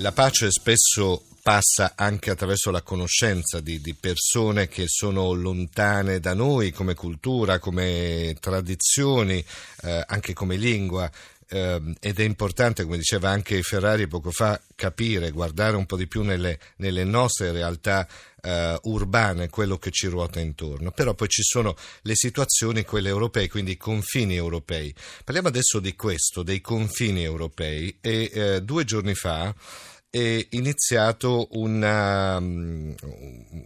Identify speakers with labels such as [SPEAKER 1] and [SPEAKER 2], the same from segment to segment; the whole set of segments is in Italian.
[SPEAKER 1] La pace spesso passa anche attraverso la conoscenza di, di, persone che sono lontane da noi come cultura, come tradizioni, eh, anche come lingua. Eh, ed è importante, come diceva anche Ferrari poco fa, capire, guardare un po' di più nelle, nelle nostre realtà eh, urbane, quello che ci ruota intorno. Però poi ci sono le situazioni, quelle europee, quindi i confini europei. Parliamo adesso di questo, dei confini europei. E eh, due giorni fa è iniziato una, um,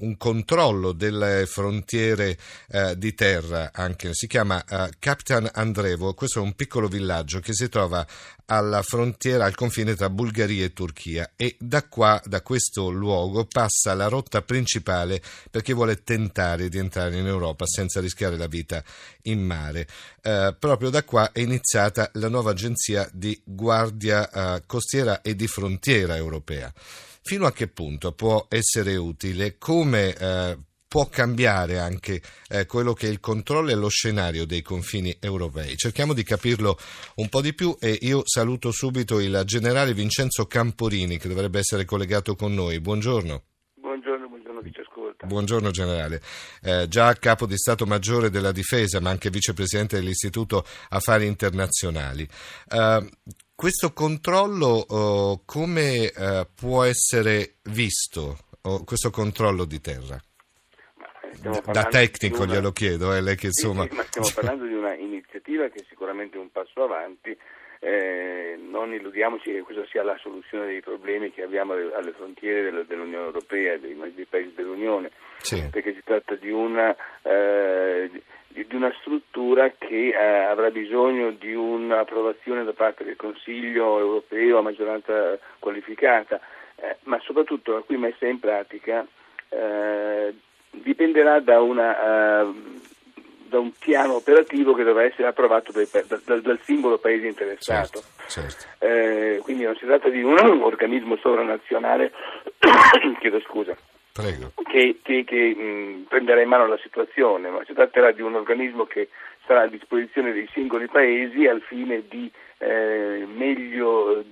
[SPEAKER 1] un controllo delle frontiere uh, di terra, anche. si chiama uh, Capitan Andrevo, questo è un piccolo villaggio che si trova alla frontiera, al confine tra Bulgaria e Turchia e da qua, da questo luogo, passa la rotta principale per chi vuole tentare di entrare in Europa senza rischiare la vita in mare. Uh, proprio da qua è iniziata la nuova agenzia di guardia costiera e di frontiera europea europea. Fino a che punto può essere utile? Come eh, può cambiare anche eh, quello che è il controllo e lo scenario dei confini europei. Cerchiamo di capirlo un po' di più e io saluto subito il generale Vincenzo Camporini che dovrebbe essere collegato con noi. Buongiorno.
[SPEAKER 2] Buongiorno, buongiorno chi ci ascolta.
[SPEAKER 1] Buongiorno generale. Eh, già capo di Stato Maggiore della Difesa ma anche vicepresidente dell'Istituto Affari Internazionali. Eh, questo controllo oh, come eh, può essere visto, oh, questo controllo di terra? Da tecnico una... glielo chiedo, eh, lei che insomma...
[SPEAKER 2] Sì, sì, ma stiamo parlando di una iniziativa che è sicuramente un passo avanti, eh, non illudiamoci che questa sia la soluzione dei problemi che abbiamo alle frontiere dell'Unione Europea, dei, dei paesi dell'Unione, sì. perché si tratta di una... Eh, di, di una struttura che eh, avrà bisogno di un'approvazione da parte del Consiglio europeo a maggioranza qualificata, eh, ma soprattutto la cui messa in pratica eh, dipenderà da, una, uh, da, un piano operativo che dovrà essere approvato dai, da, da, dal singolo paese interessato. Certo, certo. Eh, quindi non si tratta di un organismo sovranazionale, chiedo scusa che, che, che mh, prenderà in mano la situazione, ma si tratterà di un organismo che sarà a disposizione dei singoli paesi al fine di eh, meglio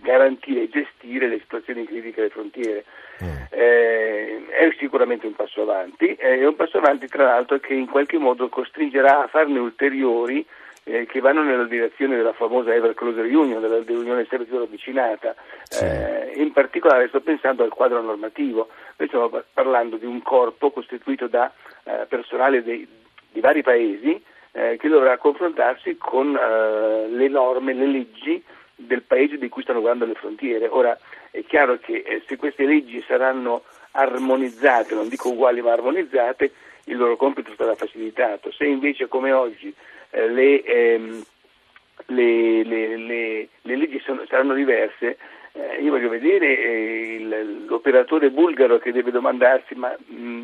[SPEAKER 2] garantire e gestire le situazioni critiche alle frontiere. Mm. Eh, è sicuramente un passo avanti, è un passo avanti tra l'altro che in qualche modo costringerà a farne ulteriori eh, che vanno nella direzione della famosa Ever Closer Union, della, dell'Unione sempre più avvicinata. Sì. Eh, in particolare sto pensando al quadro normativo. Noi stiamo parlando di un corpo costituito da eh, personale dei, di vari paesi eh, che dovrà confrontarsi con eh, le norme, le leggi del paese di cui stanno guardando le frontiere. Ora è chiaro che eh, se queste leggi saranno armonizzate, non dico uguali ma armonizzate, il loro compito sarà facilitato. Se invece come oggi le, ehm, le, le, le, leggi sono, saranno diverse, eh, io voglio vedere eh, il, l'operatore bulgaro che deve domandarsi ma mh, mm,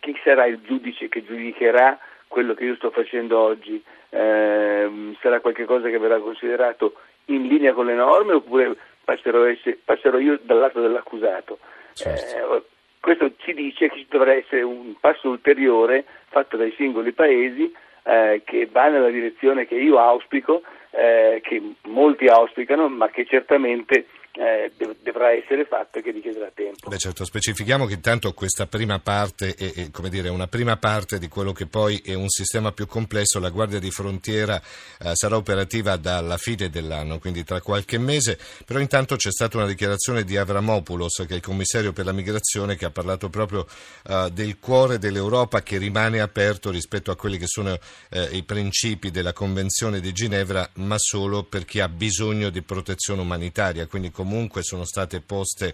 [SPEAKER 2] chi sarà il giudice che giudicherà quello che io sto facendo oggi? Ehm, sarà qualcosa che verrà considerato in linea con le norme oppure passerò, essere, passerò io dal lato dell'accusato? Certo. Eh, questo ci dice che ci dovrà essere un passo ulteriore fatto dai singoli paesi eh, che va nella direzione che io auspico, eh, che molti auspicano, ma che certamente eh, dovrà essere fatto e che richiederà tempo.
[SPEAKER 1] Beh certo, specifichiamo che intanto questa prima parte è, è dire, una prima parte di quello che poi è un sistema più complesso, la Guardia di Frontiera eh, sarà operativa dalla fine dell'anno, quindi tra qualche mese, però intanto c'è stata una dichiarazione di Avramopoulos, che è il commissario per la migrazione, che ha parlato proprio eh, del cuore dell'Europa che rimane aperto rispetto a quelli che sono eh, i principi della Convenzione di Ginevra, ma solo per chi ha bisogno di protezione umanitaria, quindi comunque comunque sono state poste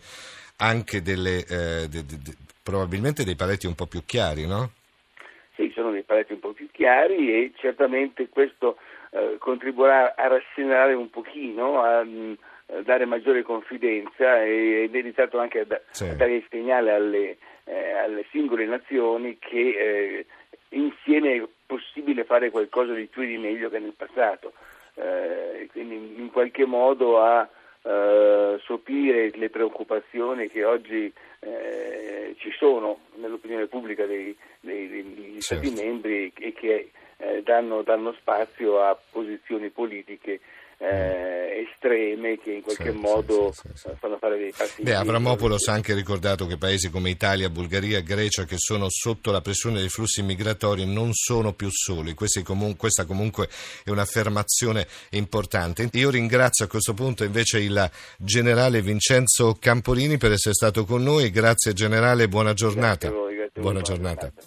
[SPEAKER 1] anche delle, eh, de, de, de, probabilmente dei paletti un po' più chiari, no?
[SPEAKER 2] Sì, sono dei paletti un po' più chiari e certamente questo eh, contribuirà a rasserenare un pochino, a, a mm, dare maggiore confidenza e è dedicato anche a, sì. a dare il segnale alle, eh, alle, singole nazioni che eh, insieme è possibile fare qualcosa di più e di meglio che nel passato. Eh, quindi in qualche modo a eh, sopire le preoccupazioni che oggi eh, ci sono nell'opinione pubblica dei, dei, degli certo. Stati membri e che eh, danno, danno, spazio a posizioni politiche eh, estreme che in qualche sì, modo sì, sì, fanno fare dei passi
[SPEAKER 1] Beh, Avramopoulos ha anche ricordato che paesi come Italia, Bulgaria Grecia che sono sotto la pressione dei flussi migratori non sono più soli, comun- questa comunque è un'affermazione importante. Io ringrazio a questo punto invece il generale Vincenzo Campolini per essere stato con noi, grazie generale, buona giornata.
[SPEAKER 2] Grazie a voi, grazie
[SPEAKER 1] buona
[SPEAKER 2] buona
[SPEAKER 1] giornata.
[SPEAKER 2] giornata.